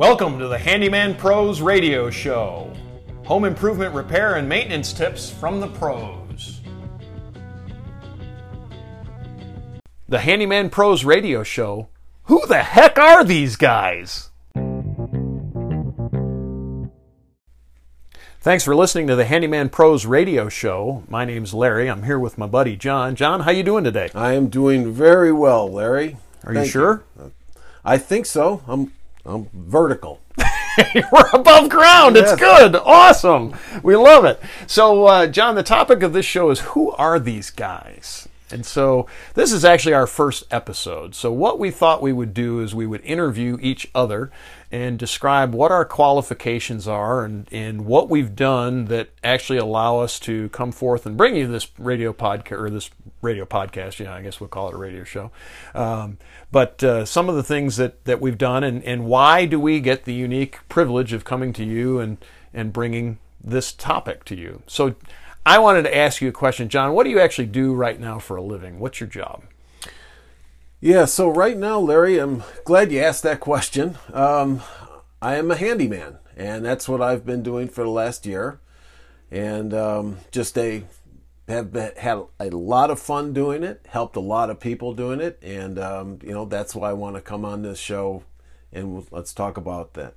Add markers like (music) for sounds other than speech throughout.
Welcome to the Handyman Pros Radio Show. Home improvement repair and maintenance tips from the pros. The Handyman Pros Radio Show. Who the heck are these guys? Thanks for listening to the Handyman Pros Radio Show. My name's Larry. I'm here with my buddy John. John, how you doing today? I am doing very well, Larry. Are you sure? I think so. I'm I'm vertical. (laughs) We're above ground. It's good. Awesome. We love it. So, uh, John, the topic of this show is who are these guys? And so, this is actually our first episode. So, what we thought we would do is we would interview each other and describe what our qualifications are and, and what we've done that actually allow us to come forth and bring you this radio podcast or this radio podcast. Yeah, I guess we'll call it a radio show. Um, but uh, some of the things that, that we've done and, and why do we get the unique privilege of coming to you and, and bringing this topic to you. So I wanted to ask you a question. John, what do you actually do right now for a living? What's your job? Yeah. So right now, Larry, I'm glad you asked that question. Um, I am a handyman, and that's what I've been doing for the last year, and um, just a have been, had a lot of fun doing it. Helped a lot of people doing it, and um, you know that's why I want to come on this show, and let's talk about that.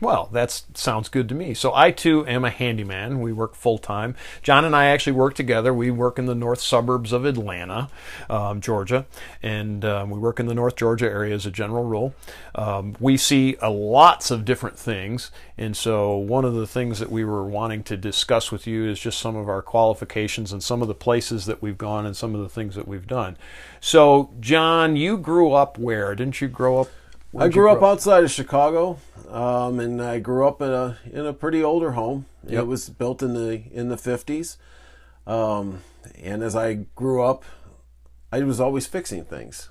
Well, that sounds good to me. So I too am a handyman. We work full time. John and I actually work together. We work in the north suburbs of Atlanta, um, Georgia, and um, we work in the North Georgia area as a general rule. Um, we see uh, lots of different things, and so one of the things that we were wanting to discuss with you is just some of our qualifications and some of the places that we've gone and some of the things that we've done. So, John, you grew up where? Didn't you grow up? I grew up outside of Chicago, um, and I grew up in a in a pretty older home. Yep. It was built in the in the fifties, um, and as I grew up, I was always fixing things,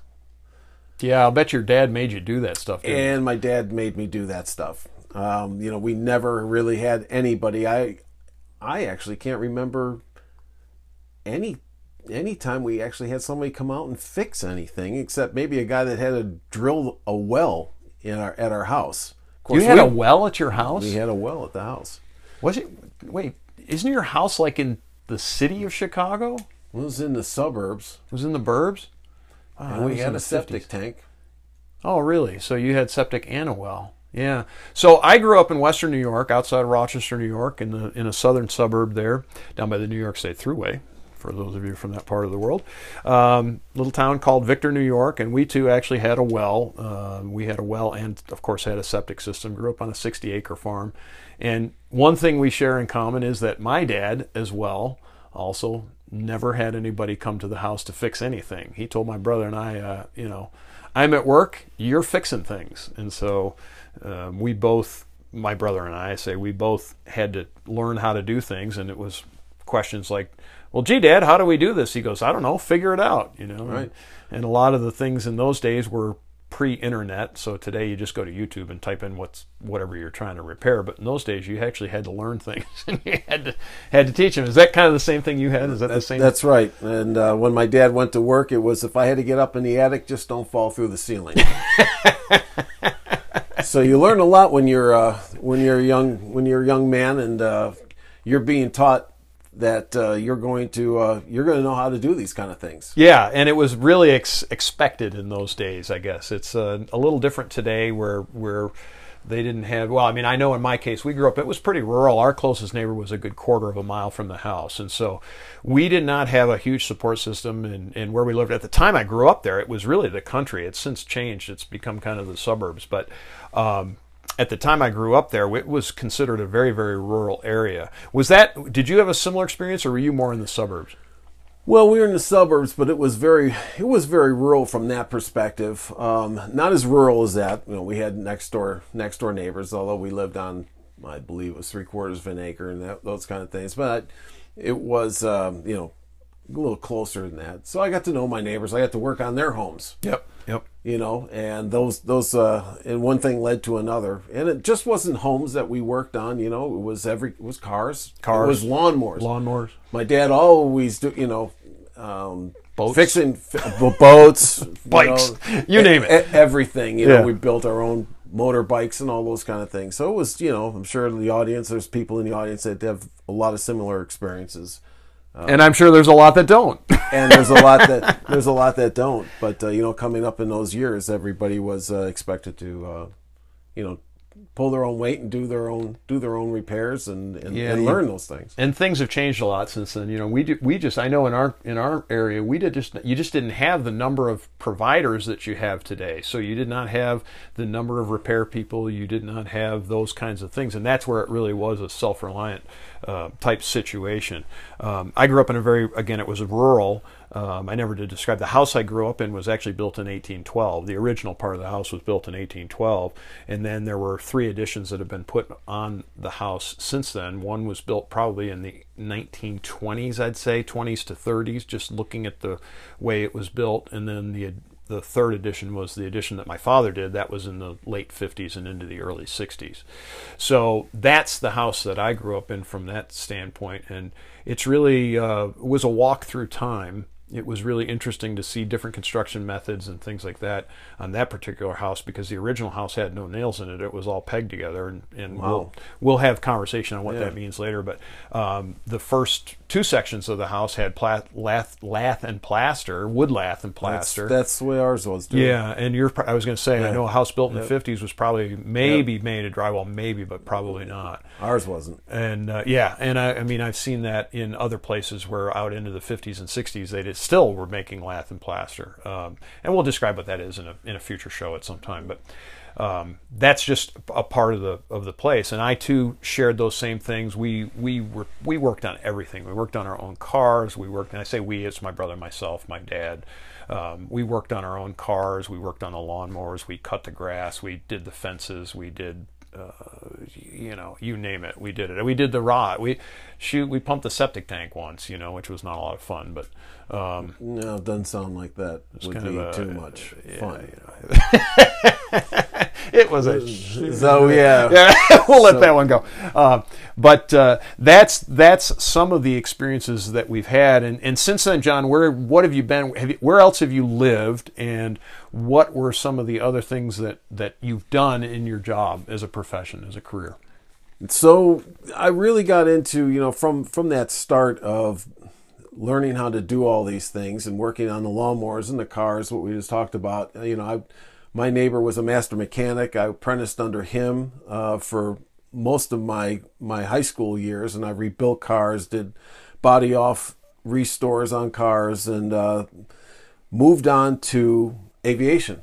Yeah, I'll bet your dad made you do that stuff. And my dad made me do that stuff. Um, you know, we never really had anybody. I I actually can't remember any any time we actually had somebody come out and fix anything, except maybe a guy that had to drill a well in our at our house. Of You had we- a well at your house? We had a well at the house. Was it? Wait, isn't your house like in the city of Chicago? It It was in the suburbs, It was in the burbs? Oh, and ah, we had a septic 50s. tank. Oh, really? So you had septic and a well? Yeah. So I grew up in Western New York, outside of Rochester, New York, in the in a southern suburb there, down by the New York State Thruway. For those of you from that part of the world, um, little town called Victor, New York, and we too actually had a well. Uh, we had a well, and of course had a septic system. Grew up on a 60-acre farm, and one thing we share in common is that my dad, as well, also never had anybody come to the house to fix anything. He told my brother and I, uh, you know, I'm at work, you're fixing things. And so um, we both, my brother and I, say we both had to learn how to do things. And it was questions like, well, gee, Dad, how do we do this? He goes, I don't know, figure it out, you know. Right. And a lot of the things in those days were pre-internet. So today you just go to YouTube and type in what's whatever you're trying to repair. But in those days you actually had to learn things (laughs) and you had to had to teach them. Is that kind of the same thing you had? Is that the same? That's right. And uh, when my dad went to work, it was if I had to get up in the attic, just don't fall through the ceiling. (laughs) so you learn a lot when you're uh, when you're young when you're a young man and uh, you're being taught that uh, you're going to uh, you're going to know how to do these kind of things. Yeah, and it was really ex- expected in those days. I guess it's uh, a little different today, where where they didn't have. Well, I mean, I know in my case, we grew up. It was pretty rural. Our closest neighbor was a good quarter of a mile from the house, and so we did not have a huge support system. And and where we lived at the time, I grew up there. It was really the country. It's since changed. It's become kind of the suburbs, but. Um, at the time I grew up there, it was considered a very, very rural area. Was that? Did you have a similar experience, or were you more in the suburbs? Well, we were in the suburbs, but it was very it was very rural from that perspective. Um, not as rural as that. You know, we had next door next door neighbors, although we lived on I believe it was three quarters of an acre and that, those kind of things. But it was um, you know a little closer than that. So I got to know my neighbors. I got to work on their homes. Yep. Yep. You know, and those those uh, and one thing led to another, and it just wasn't homes that we worked on. You know, it was every it was cars, Cars. it was lawnmowers, Lawnmowers. my dad always do you know um Boats. fixing f- b- boats (laughs) you Bikes. know, You name it. e- everything you Yeah. know we built our own motorbikes and all those kind of things. So it was, you know, I'm sure the audience, there's people in the audience that have a lot of similar experiences. And I'm sure there's a lot that don't. (laughs) and there's a lot that there's a lot that don't. But uh, you know, coming up in those years, everybody was uh, expected to, uh, you know, pull their own weight and do their own do their own repairs and and, Yeah, and learn those things. and things have changed a lot since then. You know, we do, we just I know in our in our area we did just you just didn't have the number of providers that you have today. So you did not have the number of repair people. You did not have those kinds of things, and that's where it really was a self reliant uh, type situation. Um, I grew up in a very again it was rural. Um, I never did describe the house I grew up in was actually built in 1812. The original part of the house was built in 1812, and then there were three additions that have been put on the house since then. One was built probably in the 1920s, I'd say 20s to 30s, just looking at the way it was built, and then the the third edition was the edition that my father did. That was in the late 50s and into the early 60s. So that's the house that I grew up in from that standpoint, and it's really uh, was a walk through time. It was really interesting to see different construction methods and things like that on that particular house because the original house had no nails in it; it was all pegged together. And, and we'll we'll have conversation on what Yeah. that means later. But um, the first two sections of the house had pla- lath, lath and plaster, wood lath and plaster. that's the way ours was. Too. Yeah, and you're. I was going to say, I know a house built in the '50s was probably maybe made of drywall, maybe, but probably not. ours wasn't. And uh, yeah, and I, I mean, I've seen that in other places where out into the 50s and 60s they did, still were making lath and plaster. Um, and we'll describe what that is in a in a future show at some time, but. Um, that's just a part of the of the place, and I too shared those same things. We we were we worked on everything. We worked on our own cars. We worked, and I say we, it's my brother, myself, my dad. Um, we worked on our own cars. We worked on the lawnmowers. We cut the grass. We did the fences. We did uh, you know, you name it, we did it. We did the rot. We shoot. We pumped the septic tank once, you know, which was not a lot of fun, but um, No, it doesn't sound like that would be a- too much fun. (laughs) it was a. So yeah, (laughs) Yeah, we'll let So- that one go. Uh, but uh, that's that's some of the experiences that we've had, and, and since then, John, where what have you been? Have you, where else have you lived, and what were some of the other things that that you've done in your job as a profession, as a career? so I really got into you know from from that start of learning how to do all these things and working on the lawnmowers and the cars, what we just talked about. You know, I my neighbor was a master mechanic. I apprenticed under him uh, for most of my my high school years, and I rebuilt cars, did body off restores on cars, and uh, moved on to aviation.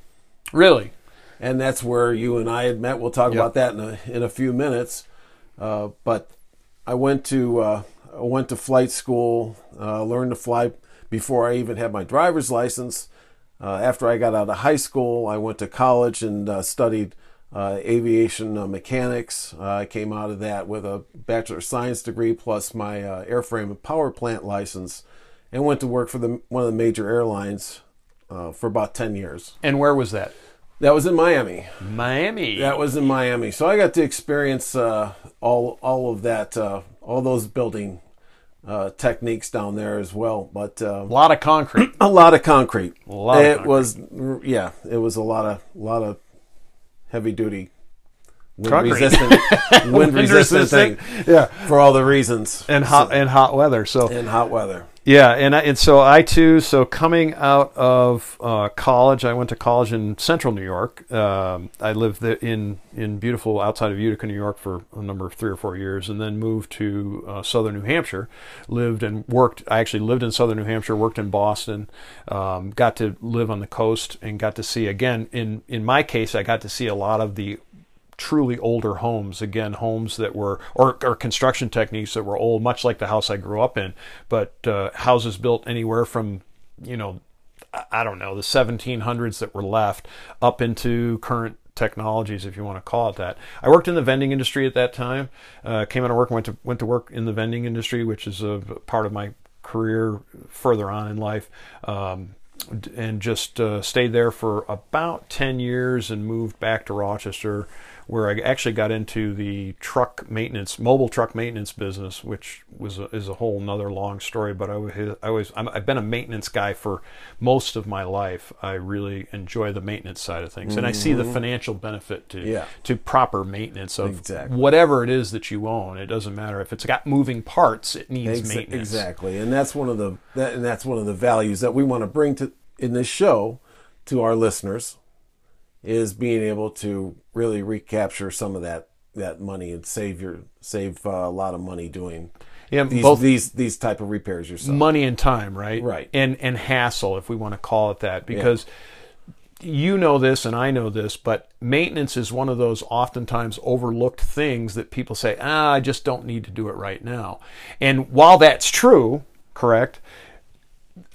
Really? and that's where you and I had met. We'll talk Yep. about that in a, in a few minutes. Uh, but I went to uh, I went to flight school, uh, learned to fly before I even had my driver's license. Uh, after I got out of high school, I went to college and uh, studied uh, aviation uh, mechanics. Uh, I came out of that with a bachelor of science degree plus my uh, airframe and power plant license, and went to work for the one of the major airlines uh, for about ten years. And where was that? That was in Miami. Miami. That was in Miami, so I got to experience uh, all all of that, uh, all those building uh, techniques down there as well. But uh, a lot of concrete. (clears throat) a lot of concrete. lot of it concrete. was, yeah, it was a lot of a lot of heavy duty, wind Concrete. resistant, (laughs) wind resistant thing Yeah. for all the reasons And hot and hot weather. So in hot weather. Yeah, and I, and so I too. So coming out of uh, college, I went to college in Central New York. Um, I lived in in beautiful outside of Utica, New York, for a number of three or four years, and then moved to uh, Southern New Hampshire. Lived and worked. I actually lived in Southern New Hampshire. Worked in Boston. Um, got to live on the coast and got to see again. In in my case, I got to see a lot of the truly older homes. Again homes that were or, or construction techniques that were old much like the house i grew up in. But uh, houses built anywhere from you know I- don't know the 1700s that were left up into current technologies if you want to call it that. I worked in the vending industry at that time. Uh, came out of work went to went to work in the vending industry which is a part of my career further on in life. Um, and just uh, stayed there for about 10 years and moved back to Rochester where I actually got into the truck maintenance, mobile truck maintenance business, which was a, is a whole nother long story. But I was, I was I'm, I've been a maintenance guy for most of my life. I really enjoy the maintenance side of things, and I see the mm-hmm. financial benefit to Yeah. to proper maintenance of Exactly. whatever it is that you own. It doesn't matter if it's got moving parts; it needs Exa- maintenance. Exactly, and that's one of the that, and that's one of the values that we want to bring to in this show to our listeners is being able to really recapture some of that that money and save your save uh, a lot of money doing Yeah, these both these these type of repairs yourself. money and time, right? Right. And and hassle, if we want to call it that, because you know this and I know this, but maintenance is one of those oftentimes overlooked things that people say, ah, I just don't need to do it right now. And while that's true, correct,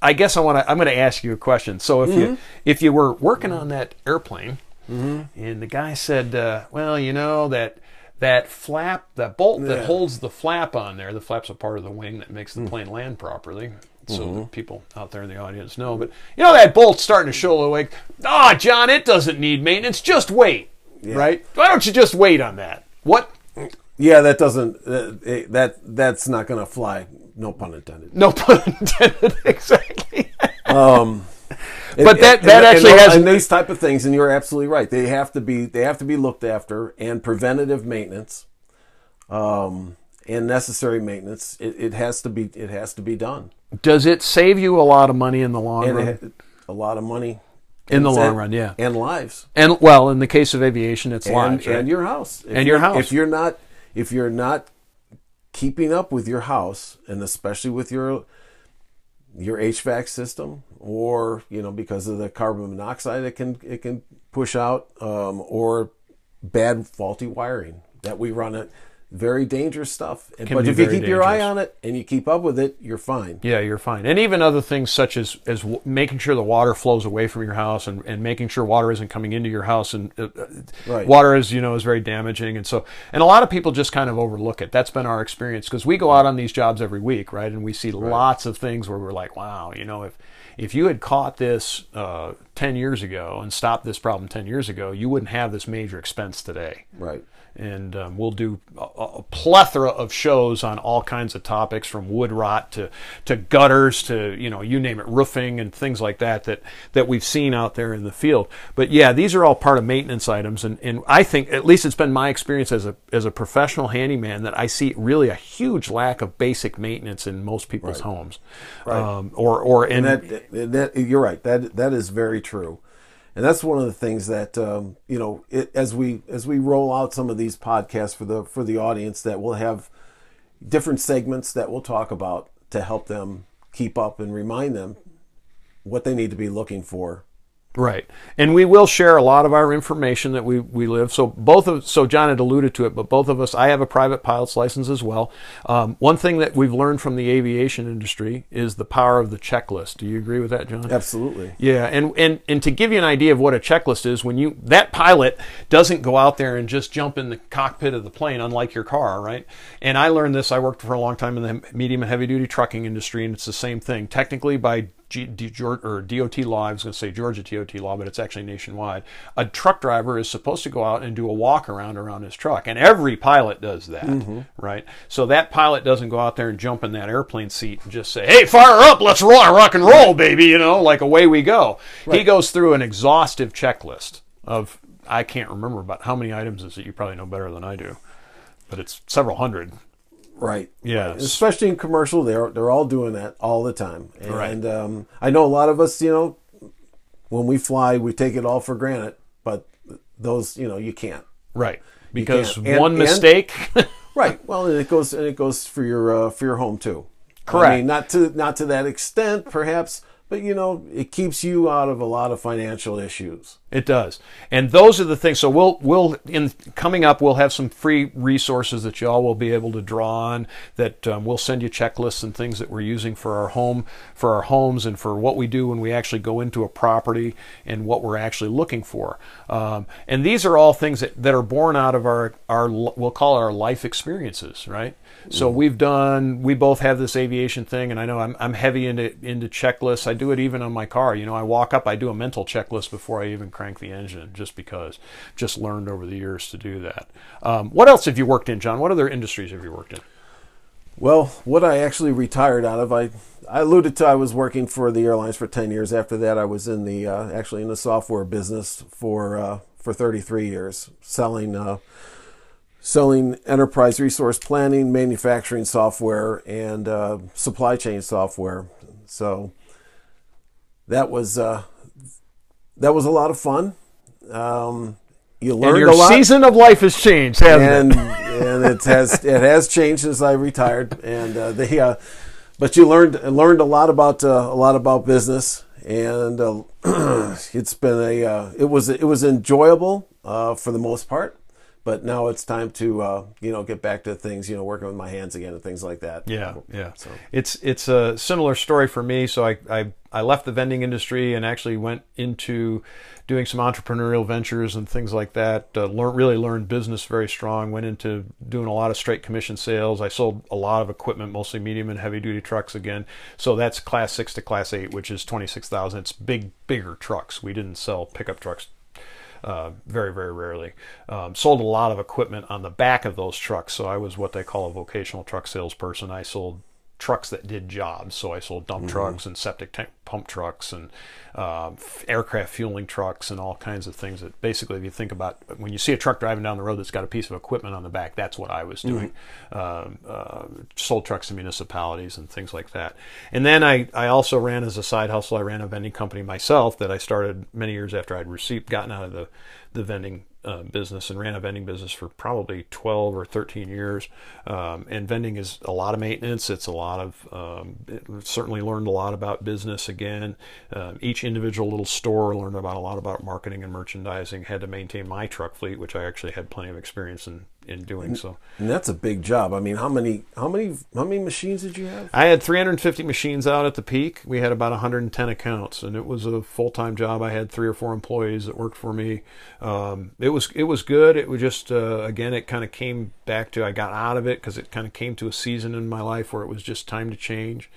I guess I want to. I'm going to ask you a question. So if Mm-hmm. you if you were working on that airplane, and the guy said, uh, "Well, you know that that flap, that bolt that holds the flap on there, the flap's a part of the wing that makes Mm. the plane land properly." So Mm-hmm. people out there in the audience know, but you know that bolt's starting to show a like, ah, John, it doesn't need maintenance. Just wait, right? Why don't you just wait on that? What? Yeah, that doesn't uh, that that's not going to fly. No pun intended. No (laughs) pun intended. (laughs) exactly. Um, (laughs) But that- that and- actually and, has- and these type of things, and you're absolutely right. They have to be they have to be looked after, and preventative maintenance, um, and necessary maintenance. It, it has to be it has to be done, Does it save you a lot of money in the long and run? a lot of money in the long run, yeah. and lives, And well, in the case of aviation, it's and, lives, right? and your house, If And your house. If you're not if you're not keeping up with your house, and especially with your your HVAC system, or you know because of the carbon monoxide it can it can push out, um, or bad faulty wiring that we run it. Very dangerous stuff. Can but if you keep your eye on it and you keep up with it, you're fine. Yeah, you're fine. And even other things such as as w- making sure the water flows away from your house and, and making sure water isn't coming into your house and uh, uh, Right. water is you know is very damaging and so and a lot of people just kind of overlook it. That's been our experience because we go out on these jobs every week, right? And we see lots of things where we're like, wow, you know, if if you had caught this uh, 10 years ago and stopped this problem 10 years ago, you wouldn't have this major expense today Right. And um, we'll do a, a plethora of shows on all kinds of topics from wood rot to, to gutters to you know you name it roofing and things like that that that we've seen out there in the field. But yeah these are all part of maintenance items. And, and I think at least it's been my experience as a as a professional handyman that I see really a huge lack of basic maintenance in most people's homes. Right. um, or or in And that, that you're right. That that is very true, and that's one of the things that um, you know. It, as we as we roll out some of these podcasts for the for the audience, that we'll have different segments that we'll talk about to help them keep up and remind them what they need to be looking for. Right. And we will share a lot of our information that we, we live. So both of so John had alluded to it, but both of us I have a private pilot's license as well. Um, one thing that we've learned from the aviation industry is the power of the checklist. Do you agree with that, John? Absolutely. Yeah, and, and and to give you an idea of what a checklist is, when you that pilot doesn't go out there and just jump in the cockpit of the plane, unlike your car, right? And I learned this. I worked for a long time in the medium and heavy duty trucking industry, and it's the same thing. Technically, by G, D, or DOT law, I was going to say Georgia DOT law, but it's actually nationwide. A truck driver is supposed to go out and do a walk around around his truck, and every pilot does that, mm-hmm. right? So that pilot doesn't go out there and jump in that airplane seat and just say, "Hey, fire up, let's roll, rock and roll, baby," you know, like away we go. He goes through an exhaustive checklist of I can't remember about how many items is it. You probably know better than I do, but it's several hundred. Right. Yes. Especially in commercial, they're they're all doing that all the time. And Right. um, I know a lot of us, you know, when we fly, we take it all for granted, but those, you know, you can't. Right. Because can't. And- one and- mistake. (laughs) Right. Well, and it goes and it goes for your uh, for your home too. I Correct. mean, not to not to that extent, perhaps, but you know, it keeps you out of a lot of financial issues. It does, and those are the things. So we'll we'll in coming up, we'll have some free resources that y'all will be able to draw on. That um, we'll send you checklists and things that we're using for our home, for our homes, and for what we do when we actually go into a property and what we're actually looking for. Um, and these are all things that, that are born out of our our we'll call it our life experiences, right? So we've done. We both have this aviation thing, and I know I'm I'm heavy into into checklists. I do it even on my car. You know, I walk up, I do a mental checklist before I even crank the engine, just because. Just learned over the years to do that. Um, what else have you worked in, John? What other industries have you worked in? Well, what I actually retired out of, I I alluded to I was working for the airlines for 10 years. After that, I was in the uh, actually in the software business for uh, for 33 years, selling uh, selling enterprise resource planning, manufacturing software, and uh, supply chain software. So that was uh, that was a lot of fun. Um, you learned And your a lot season of life has changed, hasn't and it? and it has it has changed since I retired. And uh, they, uh, but you learned learned a lot about uh, a lot about business, and uh, (clears throat) it's been a uh, it was it was enjoyable uh, for the most part. But now it's time to uh, you know get back to things you know working with my hands again and things like that. Yeah, yeah. So It's it's a similar story for me. So I, I I left the vending industry and actually went into doing some entrepreneurial ventures and things like that. Uh, learn, really learned business very strong. Went into doing a lot of straight commission sales. I sold a lot of equipment, mostly medium and heavy duty trucks again. So that's class six to class eight, which is twenty six thousand. It's big, bigger trucks. We didn't sell pickup trucks uh, very, very rarely. Um, sold a lot of equipment on the back of those trucks. So I was what they call a vocational truck salesperson. I sold trucks that did jobs. So I sold dump trucks and septic tank pump trucks and f- aircraft fueling trucks and all kinds of things that basically, if you think about when you see a truck driving down the road that's got a piece of equipment on the back, that's what I was doing. Um, uh, sold trucks to municipalities and things like that. And then I, I also ran as a side hustle, I ran a vending company myself that I started many years after I'd received, gotten out of the, the vending uh, business and ran a vending business for probably 12 or 13 years. Um, and vending is a lot of maintenance. It's a lot of, um, certainly learned a lot about business again. Um, each individual little store learned about a lot about marketing and merchandising, had to maintain my truck fleet, which I actually had plenty of experience in, in doing so. and that's a big job. I mean, how many how many how many machines did you have? I had 350 machines out at the peak. We had about 110 accounts, and it was a full-time job. I had three or four employees that worked for me. Um, it was it was good. It was just uh, again, it kind of came back to I got out of it because it kind of came to a season in my life where it was just time to change.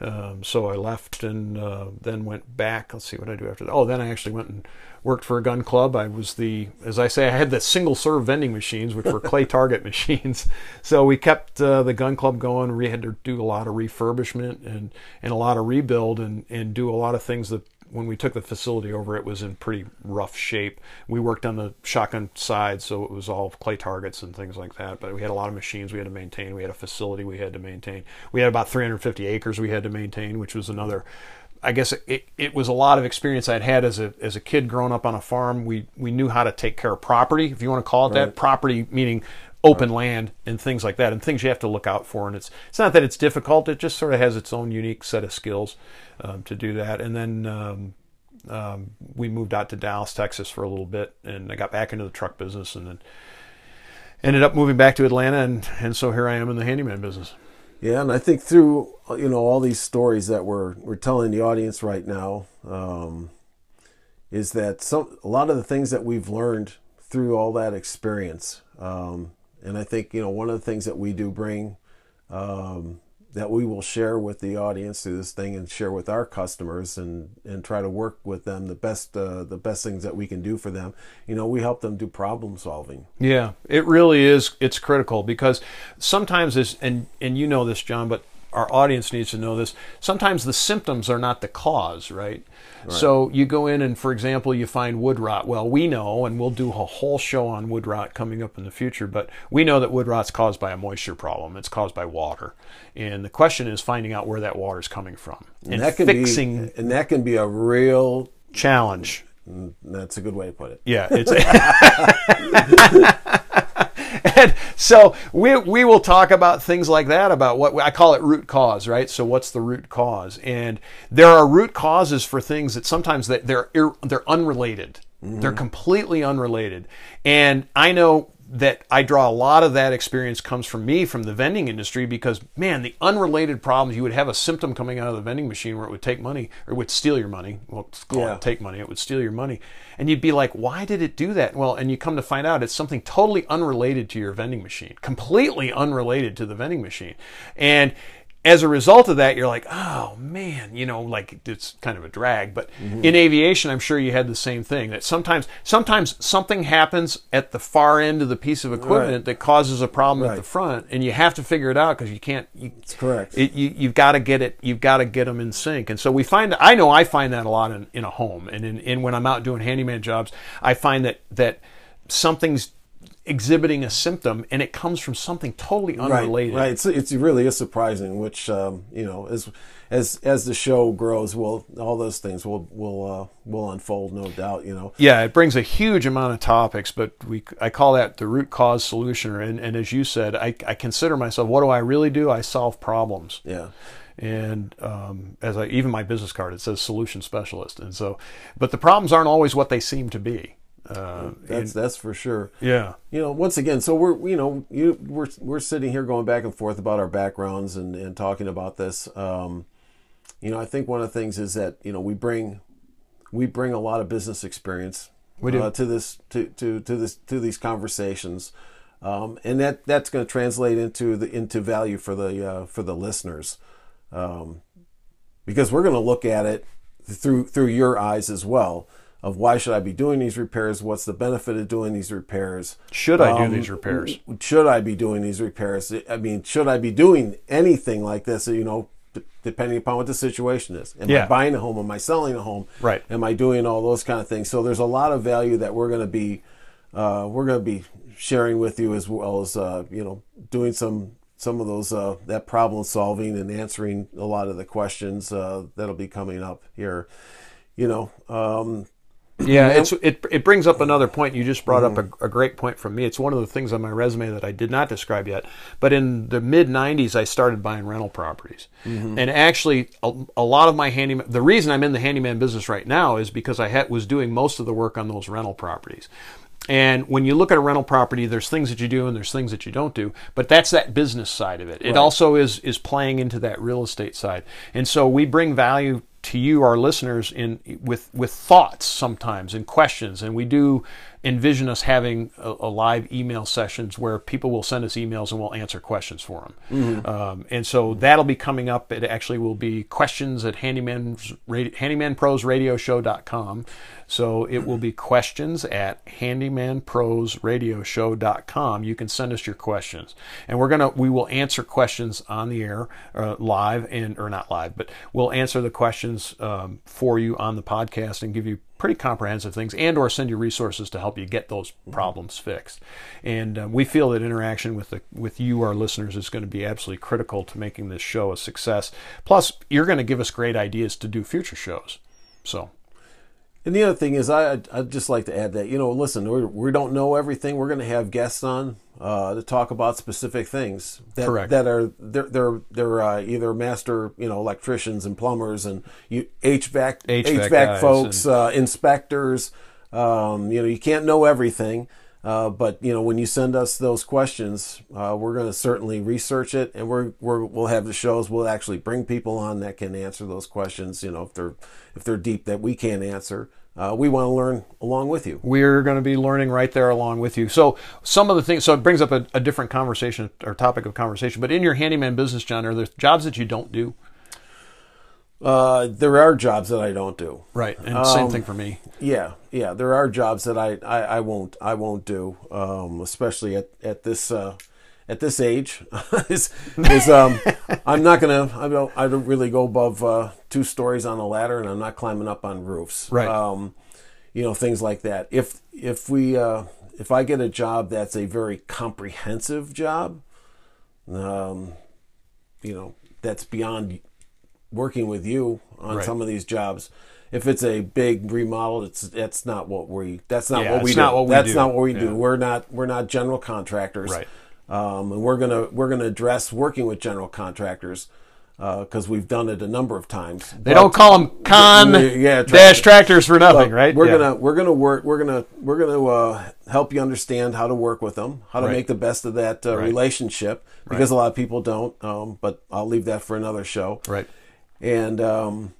Um, so I left and uh, then went back. Let's see what I do after that. Oh, then I actually went and worked for a gun club. I was the, as I say, I had the single serve vending machines, which were clay (laughs) target machines. So we kept uh, the gun club going. We had to do a lot of refurbishment and, and a lot of rebuild and, and do a lot of things that when we took the facility over, it was in pretty rough shape. We worked on the shotgun side, so it was all clay targets and things like that. But we had a lot of machines we had to maintain. We had a facility we had to maintain. We had about 350 acres we had to maintain, which was another. I guess it, it was a lot of experience I'd had as a as a kid growing up on a farm. We we knew how to take care of property, if you want to call it that. Property meaning open land and things like that, and things you have to look out for. And it's it's not that it's difficult; it just sort of has its own unique set of skills um, to do that. And then um, um, we moved out to Dallas, Texas, for a little bit, and I got back into the truck business, and then ended up moving back to Atlanta, and and so here I am in the handyman business. Yeah, and I think through you know all these stories that we're we're telling the audience right now um, is that some a lot of the things that we've learned through all that experience, um, and I think you know one of the things that we do bring um, that we will share with the audience through this thing and share with our customers and and try to work with them the best uh, the best things that we can do for them. You know, we help them do problem solving. Yeah, it really is. It's critical because sometimes this, and and you know this, John, but our audience needs to know this. Sometimes the symptoms are not the cause, right? So you go in and, for example, you find wood rot. Well, we know, and we'll do a whole show on wood rot coming up in the future. But we know that wood rot's caused by a moisture problem. It's caused by water, and the question is finding out where that water is coming from and, that can fixing be and that can be a real challenge. Mm, that's a good way to put it. Yeah, it's. (laughs) (laughs) (laughs) and so we we will talk about things like that about what I call it root cause, right? So what's the root cause? And there are root causes for things that sometimes that they're they're unrelated. They're mm. completely unrelated. And I know that I draw a lot of that experience comes from me from the vending industry because man, the unrelated problems you would have a symptom coming out of the vending machine where it would take money or it would steal your money. Well, Yeah. take money. It would steal your money, and you'd be like, "Why did it do that?" Well, and you come to find out it's something totally unrelated to your vending machine, completely unrelated to the vending machine, and as a result of that, you're like, oh man, you know, like it's kind of a drag. But mm-hmm. in aviation, I'm sure you had the same thing. That sometimes, sometimes something happens at the far end of the piece of equipment Right. that causes a problem at the front, and you have to figure it out because you can't. You, correct. It, you, you've got to get it. You've got to get them in sync. And so we find. I know I find that a lot in, in a home, and in, in when I'm out doing handyman jobs, I find that that something's exhibiting a symptom, and it comes from something totally unrelated. Right, right. It's, it's really is surprising, which um, you know, as as as the show grows, will all those things will will uh, will unfold, no doubt. You know, Yeah, it brings a huge amount of topics, but we I call that the root cause solutioner. And, and as you said, I, I consider myself what do I really do? I solve problems. yeah, And um, as I even my business card it says solution specialist. And so, but the problems aren't always what they seem to be. Uh, that's that's for sure. yeah, You know, once again, so we're you know you we're we're sitting here going back and forth about our backgrounds and and talking about this. Um, you know, I think one of the things is that you know we bring we bring a lot of business experience We do. Uh, to this to, to to this to these conversations, um, and that that's going to translate into the into value for the uh, for the listeners, um, because we're going to look at it through through your eyes as well. Of why should I be doing these repairs? What's the benefit of doing these repairs? should I do Um, these repairs? should I be doing these repairs? I mean, should I be doing anything like this? You know, d- depending upon what the situation is. Am Yeah. I buying a home? Am I selling a home? Right. Am I doing all those kind of things? So there's a lot of value that we're going to be uh, we're going to be sharing with you as well as uh, you know doing some some of those uh, that problem solving and answering a lot of the questions uh, that'll be coming up here. You know, um, Yeah, it's it. It brings up another point. You just brought Mm-hmm. up a, a great point from me. It's one of the things on my resume that I did not describe yet. But in the mid '90s, I started buying rental properties, Mm-hmm. and actually, a, a lot of my handyman. The reason I'm in the handyman business right now is because I had, was doing most of the work on those rental properties. And when you look at a rental property, there's things that you do and there's things that you don't do. But that's that business side of it. It also is is playing into that real estate side. And so we bring value to you, our listeners, in with with thoughts sometimes and questions. And we do envision us having a, a live email sessions where people will send us emails and we'll answer questions for them. Um, and so that'll be coming up. It actually will be questions at handyman's, radio, handymanprosradioshow.com. So it will be questions at handymanprosradioshow.com. You can send us your questions, and we're gonna we will answer questions on the air uh, live and or not live, but we'll answer the questions um, for you on the podcast and give you pretty comprehensive things and or send you resources to help you get those problems fixed. And uh, we feel that interaction with the with you our listeners is going to be absolutely critical to making this show a success. Plus you're going to give us great ideas to do future shows. So And the other thing is, I I'd- I'd just like to add that you know, listen, we're, we don't know everything. We're going to have guests on uh, to talk about specific things that Correct. that are they're they're, they're uh, either master you know electricians and plumbers and you HVAC HVAC guys folks, uh, inspectors. Um, you know, you can't know everything. Uh, but you know, when you send us those questions, uh, we're going to certainly research it, and we're, we're we'll have the shows. We'll actually bring people on that can answer those questions. You know, if they're if they're deep that we can't answer, uh, we want to learn along with you. we're going to be learning right there along with you. So some of the things, so it brings up a, a different conversation or topic of conversation. But in your handyman business, John, are there jobs that you don't do? Uh, there are jobs that I don't do. Right, and same thing for me. Yeah, yeah, there are jobs that I, I, I won't I won't do, um, especially at at this uh, at this age. (laughs) is, is um, I'm not gonna I don't I don't really go above uh, two stories on a ladder, and I'm not climbing up on roofs. Right. Um, you know things like that. If if we uh, if I get a job that's a very comprehensive job, um, you know that's beyond working with you on Right. some of these jobs. If it's a big remodel, it's that's not what we that's not Yeah, what we do. not what we that's do. not what we Yeah. do. We're not we're not general contractors. Right. Um, and we're gonna we're gonna address working with general contractors because we've done it a number of times. They don't call them con Yeah, dash tractors for nothing, right? We're Yeah. gonna we're gonna work we're gonna we're gonna uh, help you understand how to work with them, how to Right. make the best of that uh, Right. relationship because a lot of people don't. Um, but I'll leave that for another show. right. And um,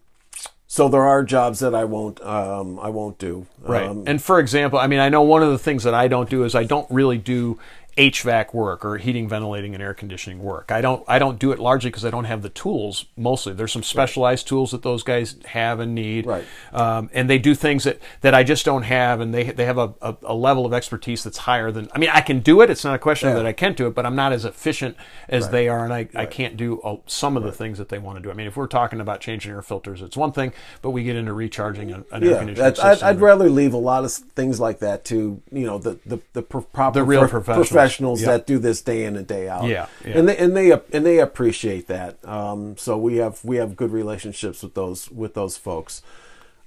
so there are jobs that I won't um, I won't do. Right. Um, and for example, I mean, I know one of the things that I don't do is I don't really do HVAC work or heating, ventilating, and air conditioning work. I don't I don't do it largely because I don't have the tools. Mostly, there's some specialized tools that those guys have and need, right? Um, and they do things that, that I just don't have, and they they have a, a, a, level of expertise that's higher than. I mean, I can do it. It's not a question yeah. that I can't do it, but I'm not as efficient as right. they are, and I, right. I can't do some of the things that they want to do. I mean, if we're talking about changing air filters, it's one thing, but we get into recharging an, an yeah, air conditioning system. I'd, I'd rather leave a lot of things like that to you know the the, the proper the real professionals, professionals yep. that do this day in and day out. Yeah, yeah. and they and they and they appreciate that. Um, so we have we have good relationships with those with those folks.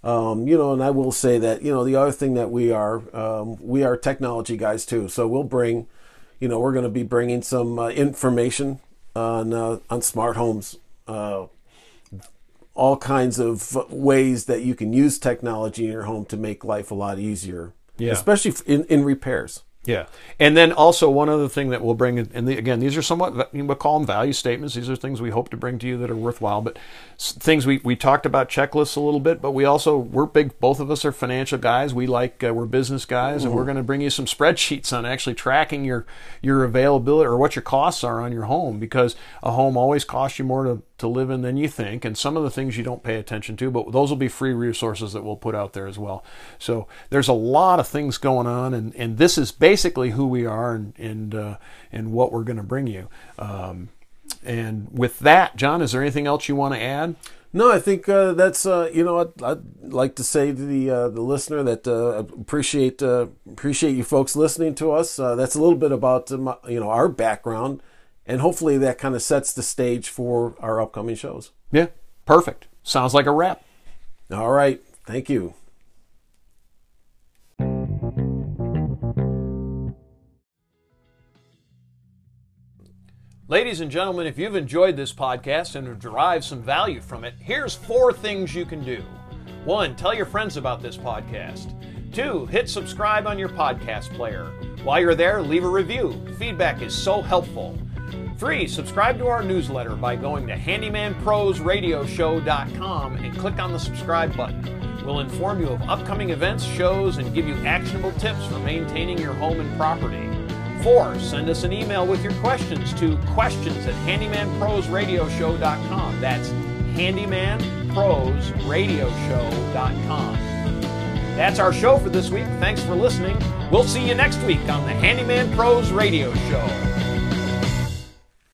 Um, you know, and I will say that you know the other thing that we are um, we are technology guys too. So we'll bring, you know, we're going to be bringing some uh, information on uh, on smart homes. Uh, all kinds of ways that you can use technology in your home to make life a lot easier, yeah. especially in, in repairs. Yeah, and then also one other thing that we'll bring, and the, again, these are somewhat we'll call them value statements. These are things we hope to bring to you that are worthwhile. But things we, we talked about checklists a little bit, but we also we're big. Both of us are financial guys. We like uh, we're business guys, mm-hmm. and we're going to bring you some spreadsheets on actually tracking your your availability or what your costs are on your home because a home always costs you more to to live in than you think, and some of the things you don't pay attention to, but those will be free resources that we'll put out there as well. So there's a lot of things going on, and, and this is basically who we are and and, uh, and what we're going to bring you. Um, and with that, John, is there anything else you want to add? No, I think uh, that's uh, you know I'd, I'd, like to say to the uh, the listener that uh, appreciate uh, appreciate you folks listening to us. Uh, that's a little bit about you know our background and hopefully that kind of sets the stage for our upcoming shows. Yeah, perfect. Sounds like a wrap. All right. Thank you. Ladies and gentlemen, if you've enjoyed this podcast and have derived some value from it, here's four things you can do. One, tell your friends about this podcast. Two, hit subscribe on your podcast player. While you're there, leave a review. Feedback is so helpful. Three, subscribe to our newsletter by going to handymanprosradioshow.com and click on the subscribe button. We'll inform you of upcoming events, shows, and give you actionable tips for maintaining your home and property. Four, send us an email with your questions to questions at handymanprosradioshow.com. That's handymanprosradioshow.com. That's our show for this week. Thanks for listening. We'll see you next week on the Handyman Pros Radio Show.